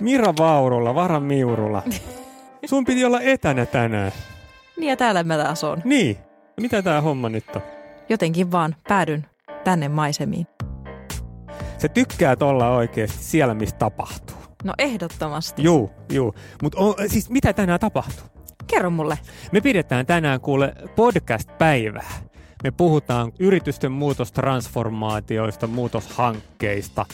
Mira Vaurula, Vara Miurula. Sun piti olla etänä tänään. Niin ja täällä mä taas on. Niin. Mitä tää homma nyt on? Jotenkin vaan päädyn tänne maisemiin. Se tykkää olla oikeasti siellä, missä tapahtuu. No ehdottomasti. Juu, juu. Mutta siis mitä tänään tapahtuu? Kerro mulle. Me pidetään tänään kuule podcast-päivää. Me puhutaan yritysten muutostransformaatioista, muutoshankkeista,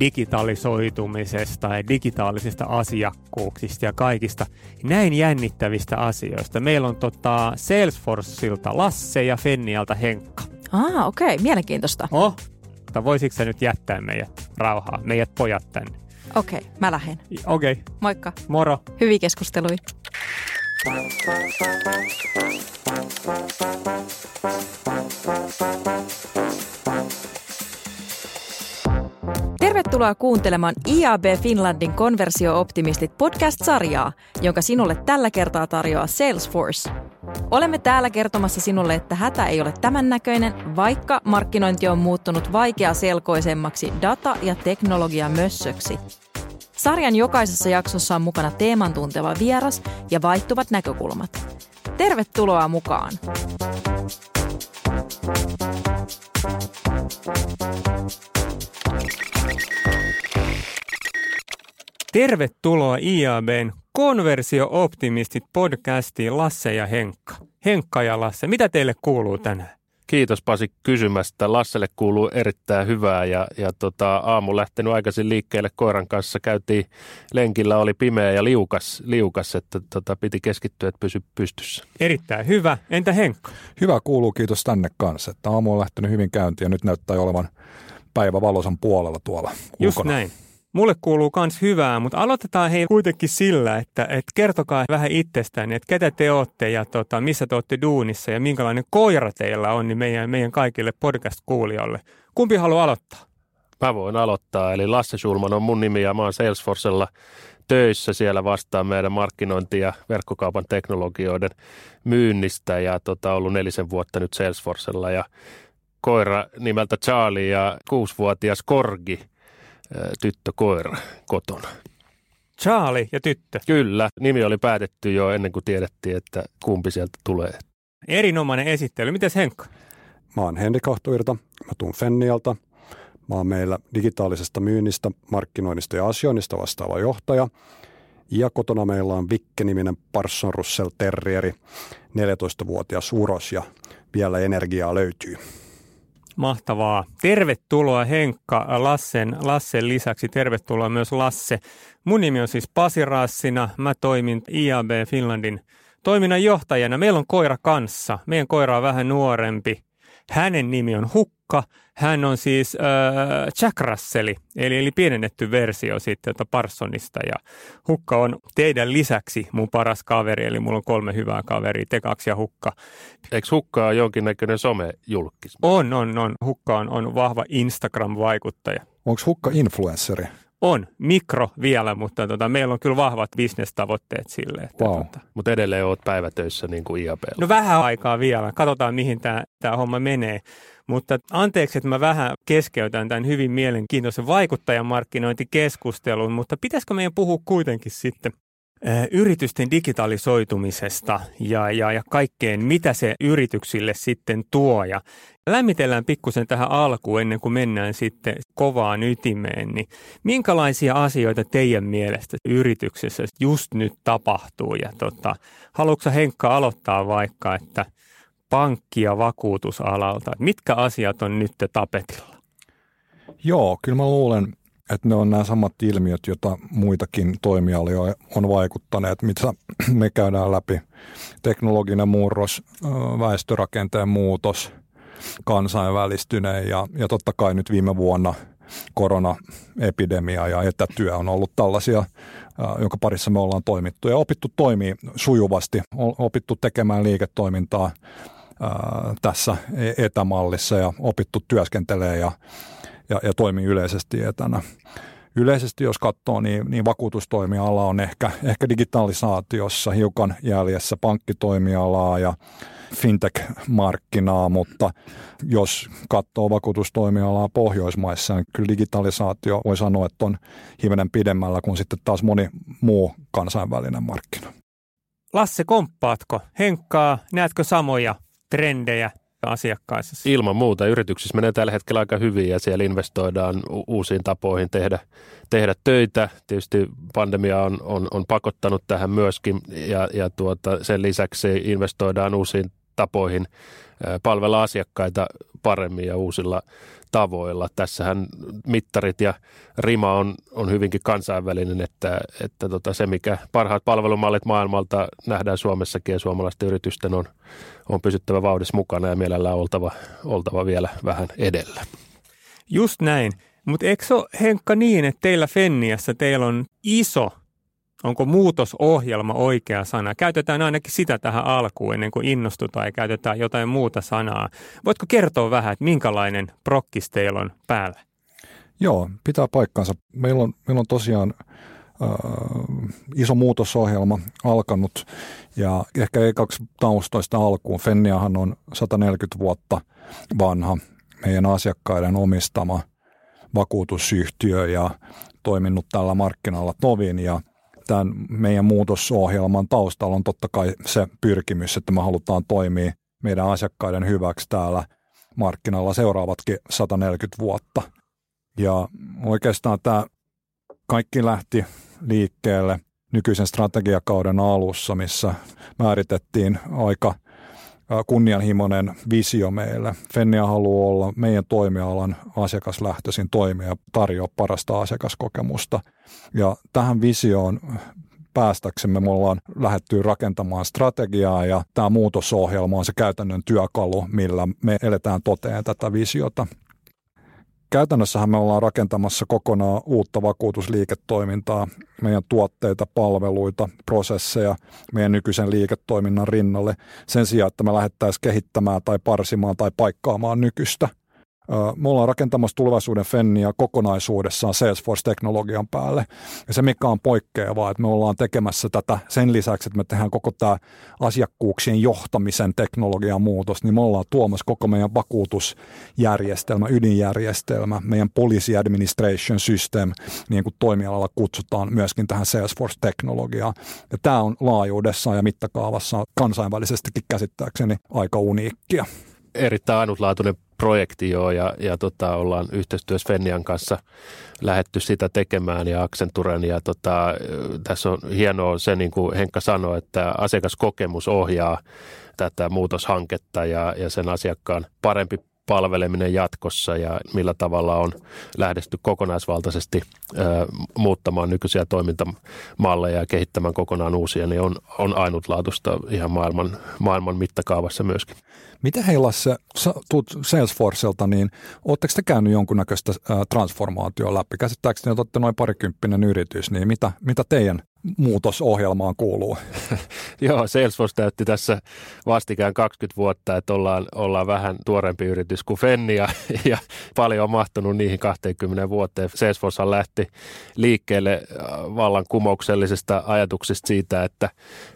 digitalisoitumisesta ja digitaalisista asiakkuuksista ja kaikista näin jännittävistä asioista. Meillä on tota Salesforceilta Lasse ja Fennialta Henkka. Ah, okei. Okay. Mielenkiintoista. Oh, mutta voisitko sä nyt jättää meidät rauhaa, meidät pojat tänne? Okei, okay, mä lähden. Okei. Okay. Moikka. Moro. Hyviä keskusteluja. Tervetuloa kuuntelemaan IAB Finlandin Konversio-optimistit podcast-sarjaa, jonka sinulle tällä kertaa tarjoaa Salesforce. Olemme täällä kertomassa sinulle, että hätä ei ole tämän näköinen, vaikka markkinointi on muuttunut vaikeaselkoisemmaksi data- ja teknologiamössöksi. Sarjan jokaisessa jaksossa on mukana teeman tunteva vieras ja vaihtuvat näkökulmat. Tervetuloa mukaan! Tervetuloa IABn Konversio-optimistit podcastiin Lasse ja Henkka. Henkka ja Lasse, mitä teille kuuluu tänään? Kiitos Pasi kysymästä. Lasselle kuuluu erittäin hyvää ja, ja tota, aamu lähtenyt aikaisin liikkeelle koiran kanssa. Käytiin lenkillä, oli pimeä ja liukas, liukas että tota, piti keskittyä, että pysy pystyssä. Erittäin hyvä. Entä Henkka? Hyvä kuuluu, kiitos tänne kanssa. Että aamu on lähtenyt hyvin käyntiin ja nyt näyttää olevan päivä valosan puolella tuolla Just ulkona. näin. Mulle kuuluu myös hyvää, mutta aloitetaan hei kuitenkin sillä, että, että kertokaa vähän itsestään, että ketä te olette ja tota, missä te olette duunissa ja minkälainen koira teillä on niin meidän, meidän kaikille podcast-kuulijoille. Kumpi haluaa aloittaa? Mä voin aloittaa. Eli Lasse Schulman on mun nimi ja mä oon Salesforcella töissä siellä vastaan meidän markkinointi- ja verkkokaupan teknologioiden myynnistä ja tota, ollut nelisen vuotta nyt Salesforcella ja koira nimeltä Charlie ja kuusivuotias Korgi – tyttö koira kotona. Charlie ja tyttö. Kyllä, nimi oli päätetty jo ennen kuin tiedettiin, että kumpi sieltä tulee. Erinomainen esittely. Mites Henkka? Mä oon Henrik Ohtuirta, mä tuun Fennialta. Mä oon meillä digitaalisesta myynnistä, markkinoinnista ja asioinnista vastaava johtaja. Ja kotona meillä on Vikke-niminen Parson Russell Terrieri, 14-vuotias uros ja vielä energiaa löytyy. Mahtavaa. Tervetuloa Henkka Lassen, Lassen lisäksi. Tervetuloa myös Lasse. Mun nimi on siis Pasi Rassina. Mä toimin IAB Finlandin toiminnan johtajana. Meillä on koira kanssa. Meidän koira on vähän nuorempi. Hänen nimi on Hukka. Hän on siis äh, Jack Russell, eli, eli pienennetty versio sitten tuota Parsonista. Ja Hukka on teidän lisäksi mun paras kaveri, eli mulla on kolme hyvää kaveria, te kaksi ja Hukka. Eikö Hukka ole jonkinnäköinen somejulkis? On, on, on. Hukka on, on vahva Instagram-vaikuttaja. Onko Hukka influenssari? On, mikro vielä, mutta tota, meillä on kyllä vahvat bisnestavoitteet sille. Että wow. tota... Mutta edelleen olet päivätöissä niin kuin IAP. No vähän aikaa vielä. Katsotaan, mihin tämä homma menee. Mutta anteeksi, että mä vähän keskeytän tämän hyvin mielenkiintoisen vaikuttajamarkkinointikeskustelun, mutta pitäisikö meidän puhua kuitenkin sitten yritysten digitalisoitumisesta ja, ja, ja kaikkeen, mitä se yrityksille sitten tuo. Ja lämmitellään pikkusen tähän alkuun ennen kuin mennään sitten kovaan ytimeen. Niin minkälaisia asioita teidän mielestä yrityksessä just nyt tapahtuu? Ja tota, haluatko Henkka aloittaa vaikka, että pankki- ja vakuutusalalta, mitkä asiat on nyt tapetilla? Joo, kyllä mä luulen, että ne on nämä samat ilmiöt, joita muitakin toimialoja on vaikuttaneet, mitä me käydään läpi. Teknologinen murros, väestörakenteen muutos, kansainvälistyneen ja, ja totta kai nyt viime vuonna koronaepidemia ja etätyö on ollut tällaisia, jonka parissa me ollaan toimittu ja opittu toimii sujuvasti, opittu tekemään liiketoimintaa tässä e-, etämallissa ja opittu työskentelee ja ja, ja toimii yleisesti etänä. yleisesti jos katsoo, niin, niin vakuutustoimiala on ehkä, ehkä digitalisaatiossa hiukan jäljessä pankkitoimialaa ja fintech-markkinaa, mutta jos katsoo vakuutustoimialaa Pohjoismaissa, niin kyllä digitalisaatio voi sanoa, että on hivenen pidemmällä kuin sitten taas moni muu kansainvälinen markkina. Lasse, komppaatko Henkkaa? Näetkö samoja trendejä asiakkaissa? Ilman muuta. Yrityksissä menee tällä hetkellä aika hyvin ja siellä investoidaan uusiin tapoihin tehdä, tehdä töitä. Tietysti pandemia on, on, on pakottanut tähän myöskin ja, ja tuota, sen lisäksi investoidaan uusiin tapoihin palvella asiakkaita paremmin ja uusilla tavoilla. Tässähän mittarit ja rima on, on hyvinkin kansainvälinen, että, että tota se mikä parhaat palvelumallit maailmalta nähdään Suomessakin ja suomalaisten yritysten on, on pysyttävä vauhdissa mukana ja mielellään oltava, oltava vielä vähän edellä. Just näin. Mutta eikö se ole, Henkka, niin, että teillä Fenniassa teillä on iso Onko muutosohjelma oikea sana? Käytetään ainakin sitä tähän alkuun ennen kuin innostutaan ja käytetään jotain muuta sanaa. Voitko kertoa vähän, että minkälainen prokkis teillä on päällä? Joo, pitää paikkansa. Meillä on, meillä on tosiaan äh, iso muutosohjelma alkanut ja ehkä ei kaksi taustoista alkuun. Fenniahan on 140 vuotta vanha meidän asiakkaiden omistama vakuutusyhtiö ja toiminut tällä markkinalla tovin ja – tämän meidän muutosohjelman taustalla on totta kai se pyrkimys, että me halutaan toimia meidän asiakkaiden hyväksi täällä markkinalla seuraavatkin 140 vuotta. Ja oikeastaan tämä kaikki lähti liikkeelle nykyisen strategiakauden alussa, missä määritettiin aika kunnianhimoinen visio meille. Fennia haluaa olla meidän toimialan asiakaslähtöisin toimija, tarjoa parasta asiakaskokemusta. Ja tähän visioon päästäksemme me ollaan lähdetty rakentamaan strategiaa ja tämä muutosohjelma on se käytännön työkalu, millä me eletään toteen tätä visiota. Käytännössähän me ollaan rakentamassa kokonaan uutta vakuutusliiketoimintaa, meidän tuotteita, palveluita, prosesseja meidän nykyisen liiketoiminnan rinnalle sen sijaan, että me lähdettäisiin kehittämään tai parsimaan tai paikkaamaan nykyistä – me ollaan rakentamassa tulevaisuuden Fenniä kokonaisuudessaan Salesforce-teknologian päälle. Ja se, mikä on poikkeavaa, että me ollaan tekemässä tätä sen lisäksi, että me tehdään koko tämä asiakkuuksien johtamisen teknologian muutos, niin me ollaan tuomassa koko meidän vakuutusjärjestelmä, ydinjärjestelmä, meidän policy administration system, niin kuin toimialalla kutsutaan myöskin tähän Salesforce-teknologiaan. Ja tämä on laajuudessaan ja mittakaavassa kansainvälisestikin käsittääkseni aika uniikkia erittäin ainutlaatuinen projekti jo ja, ja tota, ollaan yhteistyössä Fennian kanssa lähetty sitä tekemään ja Accenturen ja tota, tässä on hienoa se, niin kuin Henkka sanoi, että asiakaskokemus ohjaa tätä muutoshanketta ja, ja sen asiakkaan parempi palveleminen jatkossa ja millä tavalla on lähdetty kokonaisvaltaisesti ö, muuttamaan nykyisiä toimintamalleja ja kehittämään kokonaan uusia, niin on, on ainutlaatuista ihan maailman, maailman mittakaavassa myöskin. Miten hei Lasse, sä tuut Salesforcelta, niin oletteko te käynyt jonkunnäköistä transformaatioa läpi? Käsittääkseni että olette noin parikymppinen yritys, niin mitä, mitä teidän muutosohjelmaan kuuluu? Joo, Salesforce täytti tässä vastikään 20 vuotta, että ollaan, ollaan vähän tuorempi yritys kuin Fenni ja, ja paljon on mahtunut niihin 20 vuoteen. Salesforce lähti liikkeelle vallankumouksellisesta ajatuksista siitä, että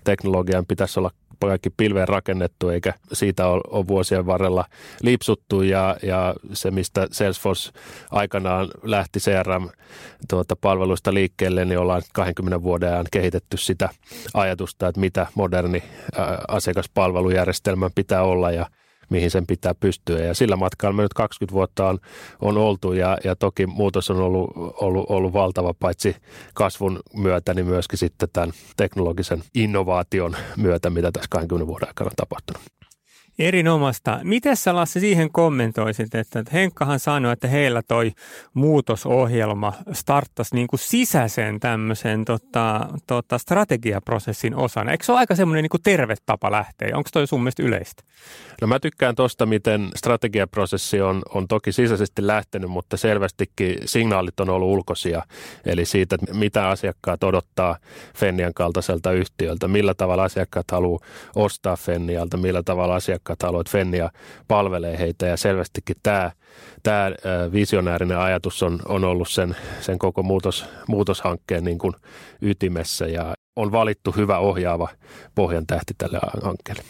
teknologian pitäisi olla kaikki pilveen rakennettu, eikä siitä ole, ole vuosien varrella lipsuttu. Ja, ja se, mistä Salesforce aikanaan lähti CRM-palveluista tuota, liikkeelle, niin ollaan 20 vuoden ajan kehitetty sitä ajatusta, että mitä moderni asiakaspalvelujärjestelmä pitää olla ja mihin sen pitää pystyä. Ja sillä matkalla me nyt 20 vuotta on, on oltu ja, ja toki muutos on ollut, ollut, ollut valtava paitsi kasvun myötä, niin myöskin sitten tämän teknologisen innovaation myötä, mitä tässä 20 vuoden aikana on tapahtunut. Erinomasta. Miten sä Lassi siihen kommentoisit, että Henkkahan sanoi, että heillä toi muutosohjelma starttasi niin kuin sisäisen tämmöisen tota, tota strategiaprosessin osana. Eikö se ole aika semmoinen niin terve tapa lähteä? Onko toi sun mielestä yleistä? No mä tykkään tosta, miten strategiaprosessi on, on toki sisäisesti lähtenyt, mutta selvästikin signaalit on ollut ulkoisia. Eli siitä, että mitä asiakkaat odottaa Fennian kaltaiselta yhtiöltä, millä tavalla asiakkaat haluaa ostaa Fennialta, millä tavalla asiakkaat haluavat, että Fennia palvelee heitä ja selvästikin tämä, tämä visionäärinen ajatus on, on ollut sen, sen koko muutos, muutoshankkeen niin kuin ytimessä ja on valittu hyvä ohjaava pohjan tähti tälle hankkeelle.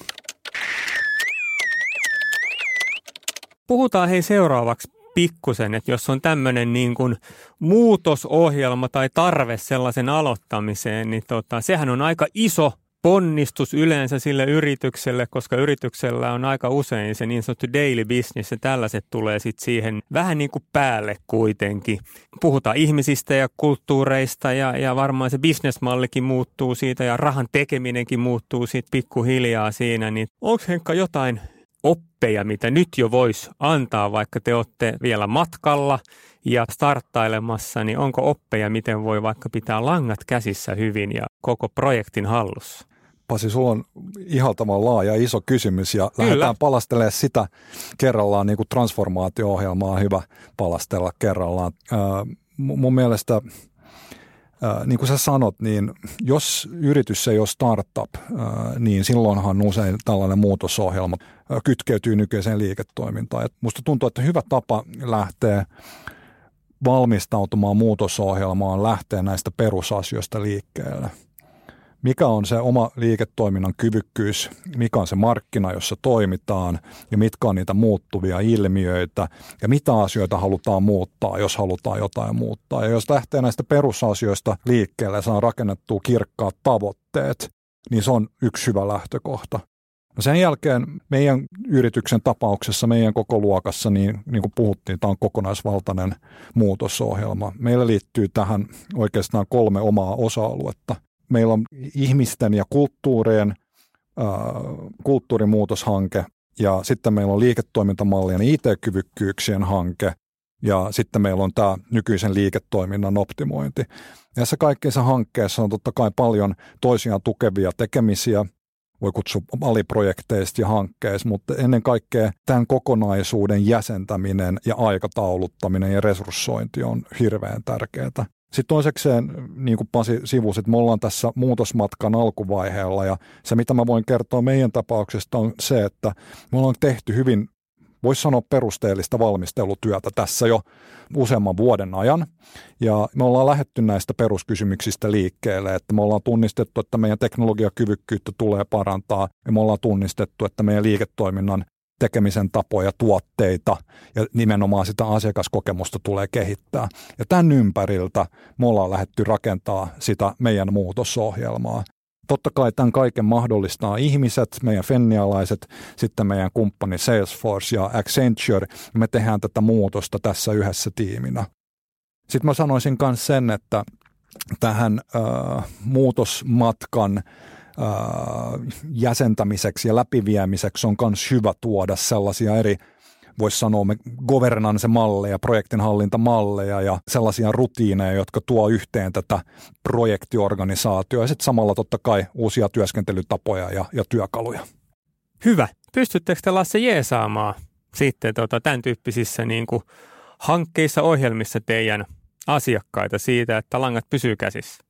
Puhutaan hei seuraavaksi pikkusen, että jos on tämmöinen niin kuin muutosohjelma tai tarve sellaisen aloittamiseen, niin tota, sehän on aika iso ponnistus yleensä sille yritykselle, koska yrityksellä on aika usein se niin sanottu daily business ja tällaiset tulee sitten siihen vähän niin kuin päälle kuitenkin. Puhutaan ihmisistä ja kulttuureista ja, ja varmaan se bisnesmallikin muuttuu siitä ja rahan tekeminenkin muuttuu siitä pikkuhiljaa siinä, niin onko Henkka jotain oppeja, mitä nyt jo voisi antaa, vaikka te olette vielä matkalla ja starttailemassa, niin onko oppeja, miten voi vaikka pitää langat käsissä hyvin ja koko projektin hallussa? Pasi, sulla on ihaltavan laaja iso kysymys ja Kyllä. lähdetään palastelemaan sitä kerrallaan, niin kuin transformaatio-ohjelmaa on hyvä palastella kerrallaan. Äh, mun mielestä niin kuin sä sanot, niin jos yritys ei ole startup, niin silloinhan usein tällainen muutosohjelma kytkeytyy nykyiseen liiketoimintaan. Et musta tuntuu, että hyvä tapa lähteä valmistautumaan muutosohjelmaan lähteä näistä perusasioista liikkeelle – mikä on se oma liiketoiminnan kyvykkyys, mikä on se markkina, jossa toimitaan ja mitkä on niitä muuttuvia ilmiöitä ja mitä asioita halutaan muuttaa, jos halutaan jotain muuttaa. Ja jos lähtee näistä perusasioista liikkeelle ja saa rakennettua kirkkaat tavoitteet, niin se on yksi hyvä lähtökohta. No sen jälkeen meidän yrityksen tapauksessa, meidän koko luokassa, niin, niin kuin puhuttiin, tämä on kokonaisvaltainen muutosohjelma. Meillä liittyy tähän oikeastaan kolme omaa osa-aluetta – meillä on ihmisten ja kulttuurien kulttuurimuutoshanke ja sitten meillä on liiketoimintamallien IT-kyvykkyyksien hanke ja sitten meillä on tämä nykyisen liiketoiminnan optimointi. Näissä kaikissa hankkeissa on totta kai paljon toisiaan tukevia tekemisiä, voi kutsua aliprojekteista ja hankkeista, mutta ennen kaikkea tämän kokonaisuuden jäsentäminen ja aikatauluttaminen ja resurssointi on hirveän tärkeää. Sitten toisekseen, niin kuin Pasi sivusi, että me ollaan tässä muutosmatkan alkuvaiheella ja se, mitä mä voin kertoa meidän tapauksesta on se, että me ollaan tehty hyvin, voisi sanoa perusteellista valmistelutyötä tässä jo useamman vuoden ajan. Ja me ollaan lähetty näistä peruskysymyksistä liikkeelle, että me ollaan tunnistettu, että meidän teknologiakyvykkyyttä tulee parantaa ja me ollaan tunnistettu, että meidän liiketoiminnan tekemisen tapoja, tuotteita ja nimenomaan sitä asiakaskokemusta tulee kehittää. Ja tämän ympäriltä me ollaan lähdetty rakentaa sitä meidän muutosohjelmaa. Totta kai tämän kaiken mahdollistaa ihmiset, meidän fennialaiset, sitten meidän kumppani Salesforce ja Accenture. Me tehdään tätä muutosta tässä yhdessä tiiminä. Sitten mä sanoisin myös sen, että tähän äh, muutosmatkan jäsentämiseksi ja läpiviemiseksi on myös hyvä tuoda sellaisia eri voisi sanoa me governance-malleja, projektinhallintamalleja ja sellaisia rutiineja, jotka tuo yhteen tätä projektiorganisaatioa ja sitten samalla totta kai uusia työskentelytapoja ja, ja työkaluja. Hyvä. Pystyttekö te Lasse jeesaamaan sitten tota, tämän tyyppisissä niin kuin, hankkeissa, ohjelmissa teidän asiakkaita siitä, että langat pysyy käsissä?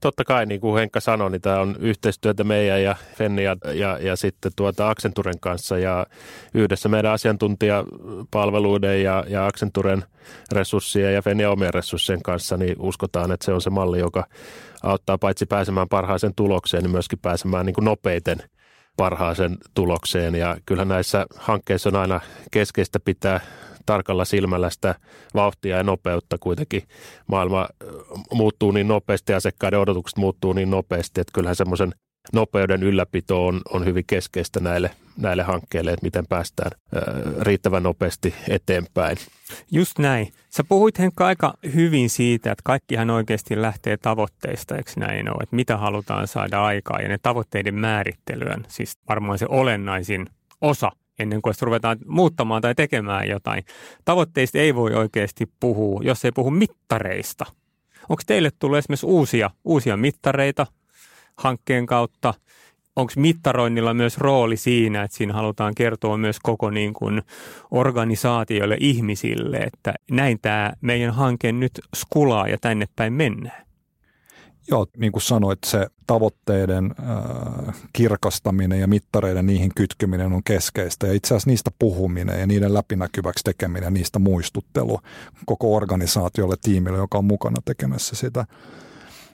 Totta kai, niin kuin Henkka sanoi, niin tämä on yhteistyötä meidän ja Fenni ja, ja, ja sitten tuota Accenturen kanssa ja yhdessä meidän asiantuntijapalveluiden ja, ja Accenturen resurssien ja Fenni omien resurssien kanssa, niin uskotaan, että se on se malli, joka auttaa paitsi pääsemään parhaaseen tulokseen, niin myöskin pääsemään niin kuin nopeiten parhaaseen tulokseen. Ja kyllä näissä hankkeissa on aina keskeistä pitää tarkalla silmällä sitä vauhtia ja nopeutta kuitenkin. Maailma muuttuu niin nopeasti ja asiakkaiden odotukset muuttuu niin nopeasti, että kyllähän semmoisen nopeuden ylläpito on, on hyvin keskeistä näille, näille hankkeille, että miten päästään riittävän nopeasti eteenpäin. Just näin. Sä puhuit Henkka aika hyvin siitä, että kaikkihan oikeasti lähtee tavoitteista, eikö näin ole? Että mitä halutaan saada aikaa ja ne tavoitteiden määrittelyön, siis varmaan se olennaisin osa ennen kuin ruvetaan muuttamaan tai tekemään jotain. Tavoitteista ei voi oikeasti puhua, jos ei puhu mittareista. Onko teille tullut esimerkiksi uusia, uusia mittareita hankkeen kautta? Onko mittaroinnilla myös rooli siinä, että siinä halutaan kertoa myös koko niin kuin organisaatioille, ihmisille, että näin tämä meidän hanke nyt skulaa ja tänne päin mennään? Joo, niin kuin sanoit, se tavoitteiden äh, kirkastaminen ja mittareiden niihin kytkeminen on keskeistä. Ja itse asiassa niistä puhuminen ja niiden läpinäkyväksi tekeminen, niistä muistuttelu koko organisaatiolle, tiimille, joka on mukana tekemässä sitä –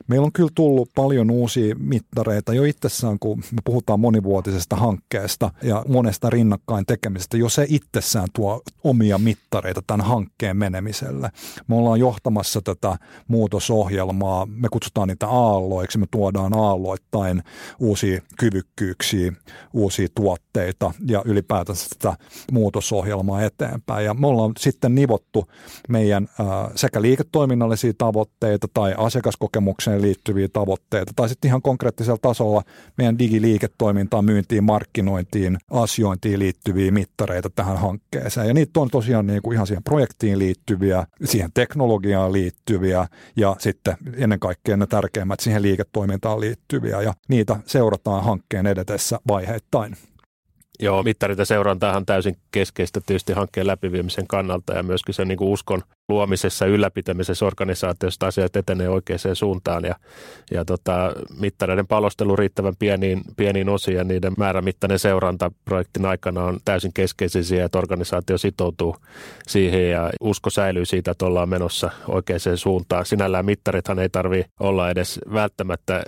Meillä on kyllä tullut paljon uusia mittareita jo itsessään, kun me puhutaan monivuotisesta hankkeesta ja monesta rinnakkain tekemisestä, jo se itsessään tuo omia mittareita tämän hankkeen menemiselle. Me ollaan johtamassa tätä muutosohjelmaa, me kutsutaan niitä aalloiksi, me tuodaan aalloittain uusia kyvykkyyksiä, uusia tuotteita ja ylipäätänsä tätä muutosohjelmaa eteenpäin. Ja me ollaan sitten nivottu meidän sekä liiketoiminnallisia tavoitteita tai asiakaskokemuksia 2030 liittyviä tavoitteita, tai sitten ihan konkreettisella tasolla meidän digiliiketoimintaan, myyntiin, markkinointiin, asiointiin liittyviä mittareita tähän hankkeeseen. Ja niitä on tosiaan niin kuin ihan siihen projektiin liittyviä, siihen teknologiaan liittyviä ja sitten ennen kaikkea ne tärkeimmät siihen liiketoimintaan liittyviä, ja niitä seurataan hankkeen edetessä vaiheittain. Joo, mittarita seuraan tähän on täysin keskeistä tietysti hankkeen läpiviemisen kannalta ja myöskin sen niin kuin uskon luomisessa, ylläpitämisessä organisaatiosta asiat etenee oikeaan suuntaan ja, ja tota, mittareiden palostelu riittävän pieniin, pieniin osiin ja niiden määrämittainen seuranta projektin aikana on täysin keskeisiä, että organisaatio sitoutuu siihen ja usko säilyy siitä, että ollaan menossa oikeaan suuntaan. Sinällään mittarithan ei tarvi olla edes välttämättä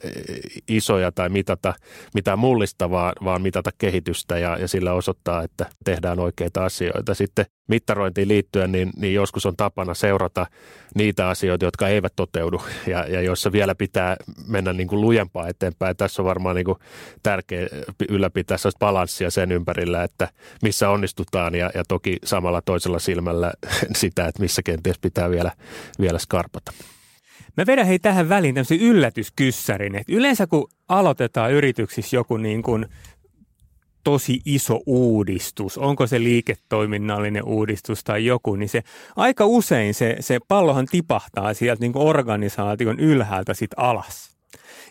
isoja tai mitata mitään mullistavaa, vaan mitata kehitystä ja, ja sillä osoittaa, että tehdään oikeita asioita. Sitten mittarointiin liittyen, niin, niin joskus on tapana seurata niitä asioita, jotka eivät toteudu ja, ja joissa vielä pitää mennä niin kuin lujempaa eteenpäin. Tässä on varmaan niin kuin tärkeä ylläpitää sellaista balanssia sen ympärillä, että missä onnistutaan ja, ja toki samalla toisella silmällä sitä, että missä kenties pitää vielä, vielä skarpata. Mä vedän hei tähän väliin tämmöisen yllätyskyssärin, että yleensä kun aloitetaan yrityksissä joku niin kuin tosi iso uudistus, onko se liiketoiminnallinen uudistus tai joku, niin se aika usein se, se pallohan tipahtaa sieltä niin organisaation ylhäältä sit alas.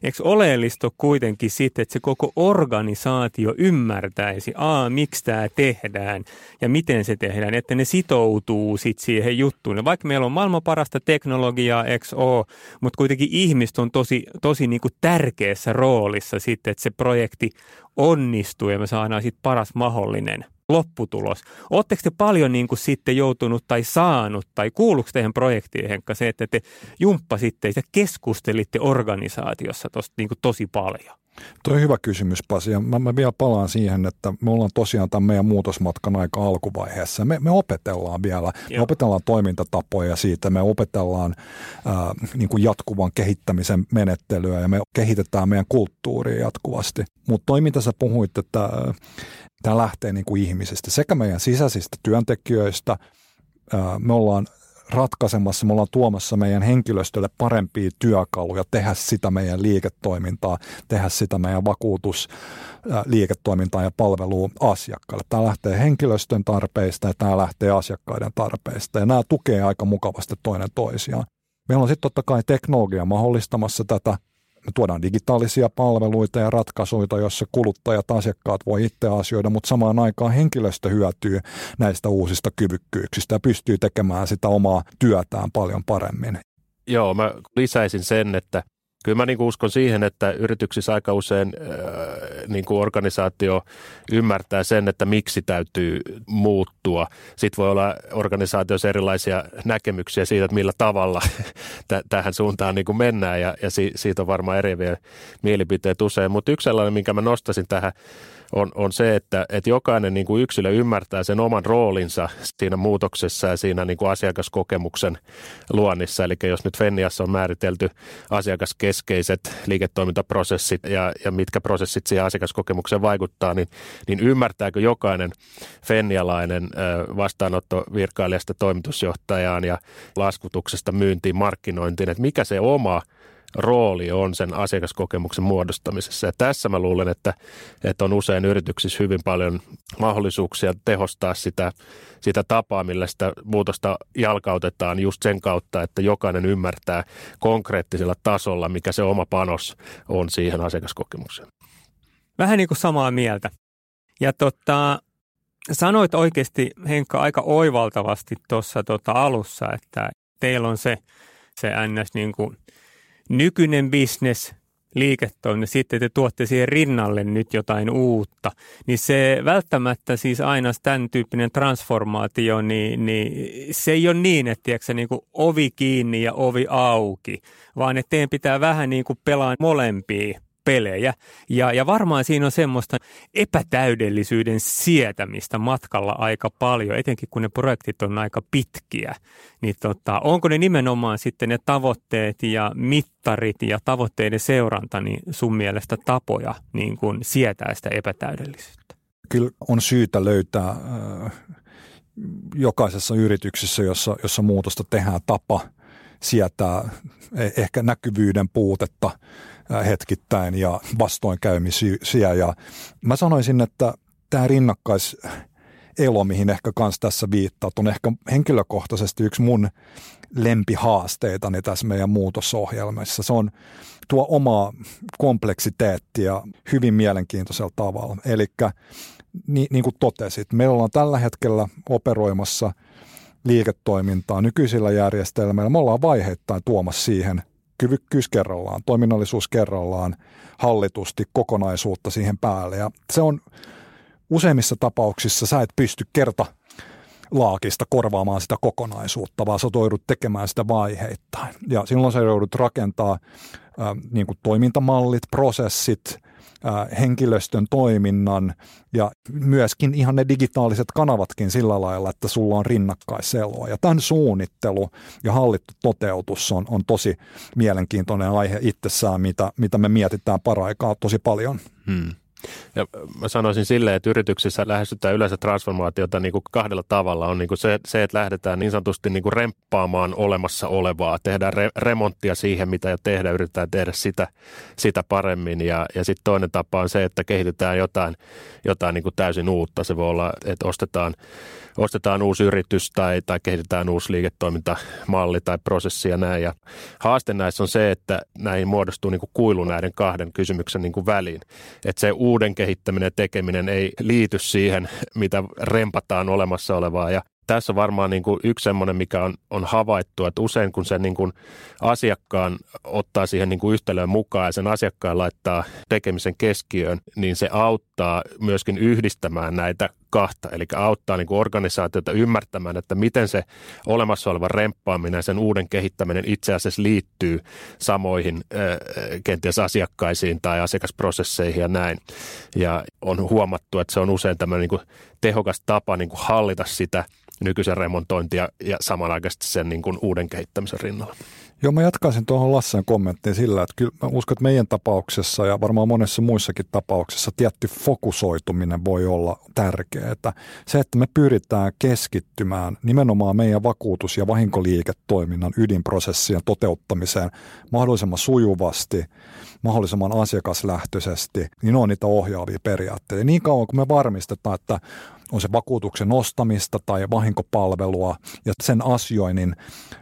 Eikö oleellista kuitenkin sitten, että se koko organisaatio ymmärtäisi, a, miksi tämä tehdään ja miten se tehdään, että ne sitoutuu sitten siihen juttuun. Ja vaikka meillä on maailman parasta teknologiaa, XO, mutta kuitenkin ihmiset on tosi, tosi niin kuin tärkeässä roolissa sitten, että se projekti onnistuu ja me saadaan sitten paras mahdollinen – lopputulos. Oletteko te paljon niin kuin sitten joutunut tai saanut tai kuuluuko teidän projektiin Henkka se, että te jumppasitte ja keskustelitte organisaatiossa tosta niin kuin tosi paljon? Tuo on hyvä kysymys, Pasi. Ja mä, mä vielä palaan siihen, että me ollaan tosiaan tämän meidän muutosmatkan aika alkuvaiheessa. Me, me opetellaan vielä. Joo. Me opetellaan toimintatapoja siitä. Me opetellaan ää, niin kuin jatkuvan kehittämisen menettelyä ja me kehitetään meidän kulttuuria jatkuvasti. Mutta toi, mitä sä puhuit, että tämä lähtee niin kuin ihmisistä, sekä meidän sisäisistä työntekijöistä, me ollaan ratkaisemassa, me ollaan tuomassa meidän henkilöstölle parempia työkaluja tehdä sitä meidän liiketoimintaa, tehdä sitä meidän vakuutus, liiketoimintaa ja palvelua asiakkaille. Tämä lähtee henkilöstön tarpeista ja tämä lähtee asiakkaiden tarpeista ja nämä tukee aika mukavasti toinen toisiaan. Meillä on sitten totta kai teknologia mahdollistamassa tätä me tuodaan digitaalisia palveluita ja ratkaisuja, joissa kuluttajat, asiakkaat voi itse asioida, mutta samaan aikaan henkilöstö hyötyy näistä uusista kyvykkyyksistä ja pystyy tekemään sitä omaa työtään paljon paremmin. Joo, mä lisäisin sen, että Kyllä mä niin kuin uskon siihen, että yrityksissä aika usein niin kuin organisaatio ymmärtää sen, että miksi täytyy muuttua. Sitten voi olla organisaatiossa erilaisia näkemyksiä siitä, että millä tavalla t- tähän suuntaan niin kuin mennään ja, ja si- siitä on varmaan eriäviä mielipiteitä usein. Mutta yksi sellainen, minkä mä nostasin tähän on, on se, että, että jokainen niin kuin yksilö ymmärtää sen oman roolinsa siinä muutoksessa ja siinä niin kuin asiakaskokemuksen luonnissa. Eli jos nyt Fenniassa on määritelty asiakaskeskeiset liiketoimintaprosessit ja, ja mitkä prosessit siihen asiakaskokemukseen vaikuttaa, niin, niin ymmärtääkö jokainen fennialainen vastaanotto virkailijasta toimitusjohtajaan ja laskutuksesta myyntiin, markkinointiin, että mikä se oma – rooli on sen asiakaskokemuksen muodostamisessa. Ja tässä mä luulen, että, että on usein yrityksissä hyvin paljon mahdollisuuksia tehostaa sitä, sitä tapaa, millä sitä muutosta jalkautetaan just sen kautta, että jokainen ymmärtää konkreettisella tasolla, mikä se oma panos on siihen asiakaskokemukseen. Vähän niin kuin samaa mieltä. Ja tota, sanoit oikeasti Henkka aika oivaltavasti tuossa tota alussa, että teillä on se, se ns. Niin kuin nykyinen bisnes, liiketoiminta, sitten te tuotte siihen rinnalle nyt jotain uutta, niin se välttämättä siis aina tämän tyyppinen transformaatio, niin, niin se ei ole niin, että tiedätkö, niin kuin ovi kiinni ja ovi auki, vaan että teidän pitää vähän niin kuin pelaa molempia pelejä. Ja, ja varmaan siinä on semmoista epätäydellisyyden sietämistä matkalla aika paljon, etenkin kun ne projektit on aika pitkiä. Niin tota, onko ne nimenomaan sitten ne tavoitteet ja mittarit ja tavoitteiden seuranta niin sun mielestä tapoja niin kuin sietää sitä epätäydellisyyttä? Kyllä on syytä löytää äh, jokaisessa yrityksessä, jossa, jossa muutosta tehdään tapa sietää e-, ehkä näkyvyyden puutetta – hetkittäin ja vastoinkäymisiä. Ja mä sanoisin, että tämä rinnakkaiselo, mihin ehkä kans tässä viittaat, on ehkä henkilökohtaisesti yksi mun lempihaasteitani tässä meidän muutosohjelmassa. Se on tuo omaa kompleksiteettia hyvin mielenkiintoisella tavalla. Eli niin, niin kuin totesit, meillä ollaan tällä hetkellä operoimassa liiketoimintaa nykyisillä järjestelmillä. Me ollaan vaiheittain tuomassa siihen kyvykkyys kerrallaan, toiminnallisuus kerrallaan, hallitusti kokonaisuutta siihen päälle. Ja se on useimmissa tapauksissa, sä et pysty kerta laakista korvaamaan sitä kokonaisuutta, vaan sä joudut tekemään sitä vaiheittain. Ja silloin sä joudut rakentaa äh, niin kuin toimintamallit, prosessit, henkilöstön toiminnan ja myöskin ihan ne digitaaliset kanavatkin sillä lailla, että sulla on rinnakkaiseloa. Ja tämän suunnittelu ja hallittu toteutus on, on tosi mielenkiintoinen aihe itsessään, mitä, mitä me mietitään paraikaa tosi paljon. Hmm. Ja mä sanoisin silleen, että yrityksissä lähestytään yleensä transformaatiota niin kuin kahdella tavalla. On niin kuin se, se, että lähdetään niin sanotusti niin kuin remppaamaan olemassa olevaa, tehdään re, remonttia siihen, mitä jo tehdään, yritetään tehdä sitä, sitä paremmin. Ja, ja sitten toinen tapa on se, että kehitetään jotain, jotain niin kuin täysin uutta. Se voi olla, että ostetaan ostetaan uusi yritys tai, tai kehitetään uusi liiketoimintamalli tai prosessi ja näin. Ja haaste näissä on se, että näihin muodostuu niin kuin kuilu näiden kahden kysymyksen niin kuin väliin. Että se uuden kehittäminen ja tekeminen ei liity siihen, mitä rempataan olemassa olevaa ja tässä varmaan niin kuin yksi semmoinen, mikä on, on havaittu, että usein kun se niin kuin asiakkaan ottaa siihen niin kuin yhtälöön mukaan ja sen asiakkaan laittaa tekemisen keskiöön, niin se auttaa myöskin yhdistämään näitä kahta, eli auttaa niin kuin organisaatiota ymmärtämään, että miten se olemassa oleva remppaaminen ja sen uuden kehittäminen itse asiassa liittyy samoihin kenties asiakkaisiin tai asiakasprosesseihin ja näin. Ja on huomattu, että se on usein tämmöinen niin kuin tehokas tapa niin kuin hallita sitä nykyisen remontointia ja samanaikaisesti sen niin kuin uuden kehittämisen rinnalla. Joo, mä jatkaisin tuohon Lassen kommenttiin sillä, että kyllä mä uskon, että meidän tapauksessa ja varmaan monessa muissakin tapauksessa tietty fokusoituminen voi olla tärkeää. Se, että me pyritään keskittymään nimenomaan meidän vakuutus- ja vahinkoliiketoiminnan ydinprosessien toteuttamiseen mahdollisimman sujuvasti, mahdollisimman asiakaslähtöisesti, niin on niitä ohjaavia periaatteita. Niin kauan kuin me varmistetaan, että on se vakuutuksen ostamista tai vahinkopalvelua ja sen asioinnin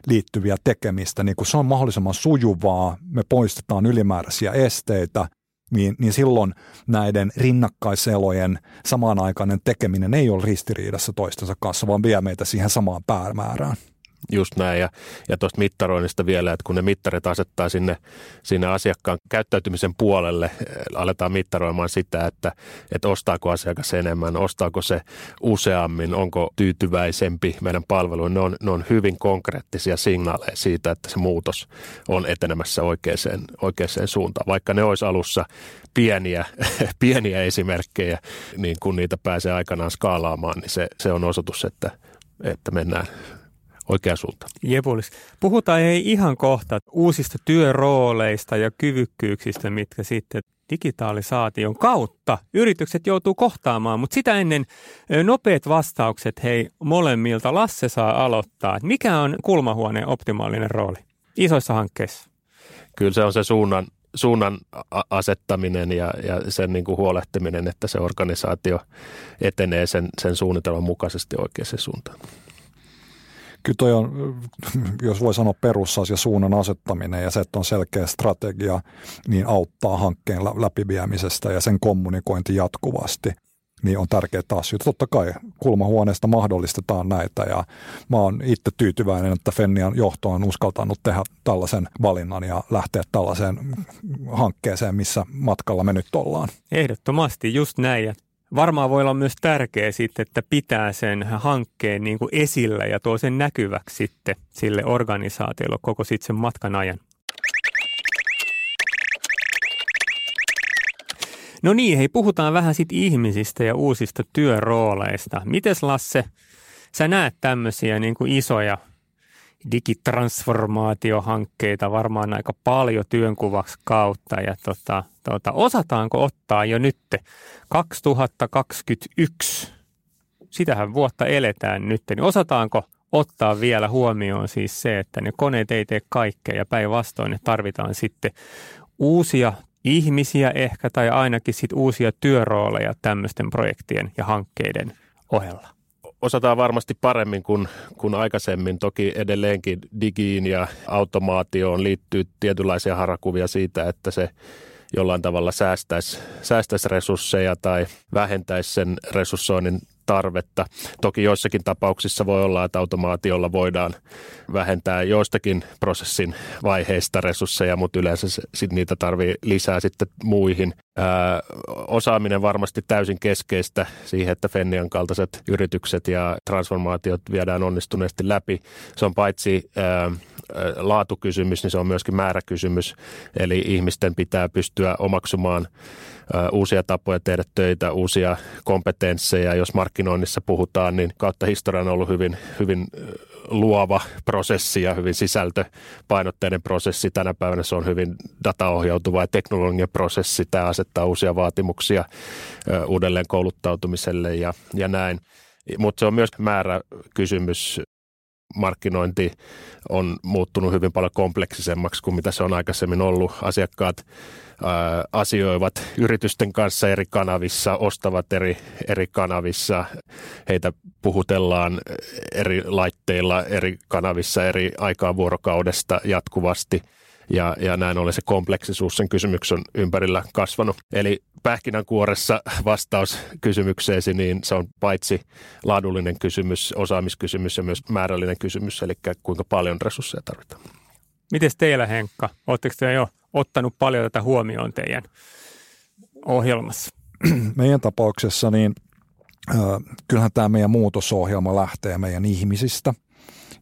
liittyviä tekemistä, niin kun se on mahdollisimman sujuvaa, me poistetaan ylimääräisiä esteitä, niin, niin silloin näiden rinnakkaiselojen samanaikainen tekeminen ei ole ristiriidassa toistensa kanssa, vaan vie meitä siihen samaan päämäärään. Just näin. Ja, ja tuosta mittaroinnista vielä, että kun ne mittarit asettaa sinne, sinne asiakkaan käyttäytymisen puolelle, eh, aletaan mittaroimaan sitä, että, että ostaako asiakas enemmän, ostaako se useammin, onko tyytyväisempi meidän palveluun. Ne on, ne on hyvin konkreettisia signaaleja siitä, että se muutos on etenemässä oikeaan, oikeaan suuntaan. Vaikka ne olisi alussa pieniä, pieniä esimerkkejä, niin kun niitä pääsee aikanaan skaalaamaan, niin se, se on osoitus, että, että mennään oikea suunta. Jepulis. Puhutaan ei ihan kohta uusista työrooleista ja kyvykkyyksistä, mitkä sitten digitalisaation kautta yritykset joutuu kohtaamaan, mutta sitä ennen nopeat vastaukset hei molemmilta. Lasse saa aloittaa. Mikä on kulmahuoneen optimaalinen rooli isoissa hankkeissa? Kyllä se on se suunnan, suunnan asettaminen ja, ja sen niin kuin huolehtiminen, että se organisaatio etenee sen, sen suunnitelman mukaisesti oikeaan suuntaan kyllä toi on, jos voi sanoa perusasia, suunnan asettaminen ja se, että on selkeä strategia, niin auttaa hankkeen läpiviemisestä ja sen kommunikointi jatkuvasti. niin on tärkeitä asioita. Totta kai kulmahuoneesta mahdollistetaan näitä ja mä oon itse tyytyväinen, että Fennian johto on uskaltanut tehdä tällaisen valinnan ja lähteä tällaiseen hankkeeseen, missä matkalla me nyt ollaan. Ehdottomasti just näin ja varmaan voi olla myös tärkeää sitten, että pitää sen hankkeen niin kuin esillä ja tuo sen näkyväksi sitten sille organisaatiolle koko sitten sen matkan ajan. No niin, hei, puhutaan vähän sit ihmisistä ja uusista työrooleista. Mites Lasse, sä näet tämmöisiä niin kuin isoja digitransformaatiohankkeita varmaan aika paljon työnkuvaksi kautta. Ja tota, tota, osataanko ottaa jo nyt? 2021, sitähän vuotta eletään nyt, niin osataanko ottaa vielä huomioon siis se, että ne koneet ei tee kaikkea ja päinvastoin ne tarvitaan sitten uusia ihmisiä ehkä tai ainakin sit uusia työrooleja tämmöisten projektien ja hankkeiden ohella? Osataan varmasti paremmin kuin, kuin aikaisemmin. Toki edelleenkin digiin ja automaatioon liittyy tietynlaisia harakuvia siitä, että se jollain tavalla säästäisi, säästäisi resursseja tai vähentäisi sen resurssoinnin tarvetta. Toki joissakin tapauksissa voi olla, että automaatiolla voidaan vähentää joistakin prosessin vaiheista resursseja, mutta yleensä sit niitä tarvii lisää sitten muihin. Ää, osaaminen varmasti täysin keskeistä siihen, että Fennian kaltaiset yritykset ja transformaatiot viedään onnistuneesti läpi. Se on paitsi ää, laatukysymys, niin se on myöskin määräkysymys. Eli ihmisten pitää pystyä omaksumaan uusia tapoja tehdä töitä, uusia kompetensseja. Jos markkinoinnissa puhutaan, niin kautta historian on ollut hyvin, hyvin luova prosessi ja hyvin sisältöpainotteinen prosessi. Tänä päivänä se on hyvin dataohjautuva ja teknologinen prosessi. Tämä asettaa uusia vaatimuksia uudelleen kouluttautumiselle ja, ja näin. Mutta se on myös määräkysymys markkinointi on muuttunut hyvin paljon kompleksisemmaksi kuin mitä se on aikaisemmin ollut. Asiakkaat ää, asioivat yritysten kanssa eri kanavissa, ostavat eri, eri kanavissa, heitä puhutellaan eri laitteilla, eri kanavissa, eri aikaa vuorokaudesta jatkuvasti – ja, ja näin ollen se kompleksisuus sen kysymyksen ympärillä kasvanut. Eli pähkinänkuoressa vastaus kysymykseesi, niin se on paitsi laadullinen kysymys, osaamiskysymys ja myös määrällinen kysymys, eli kuinka paljon resursseja tarvitaan. Miten teillä Henkka? Oletteko te jo ottanut paljon tätä huomioon teidän ohjelmassa? Meidän tapauksessa niin äh, kyllähän tämä meidän muutosohjelma lähtee meidän ihmisistä –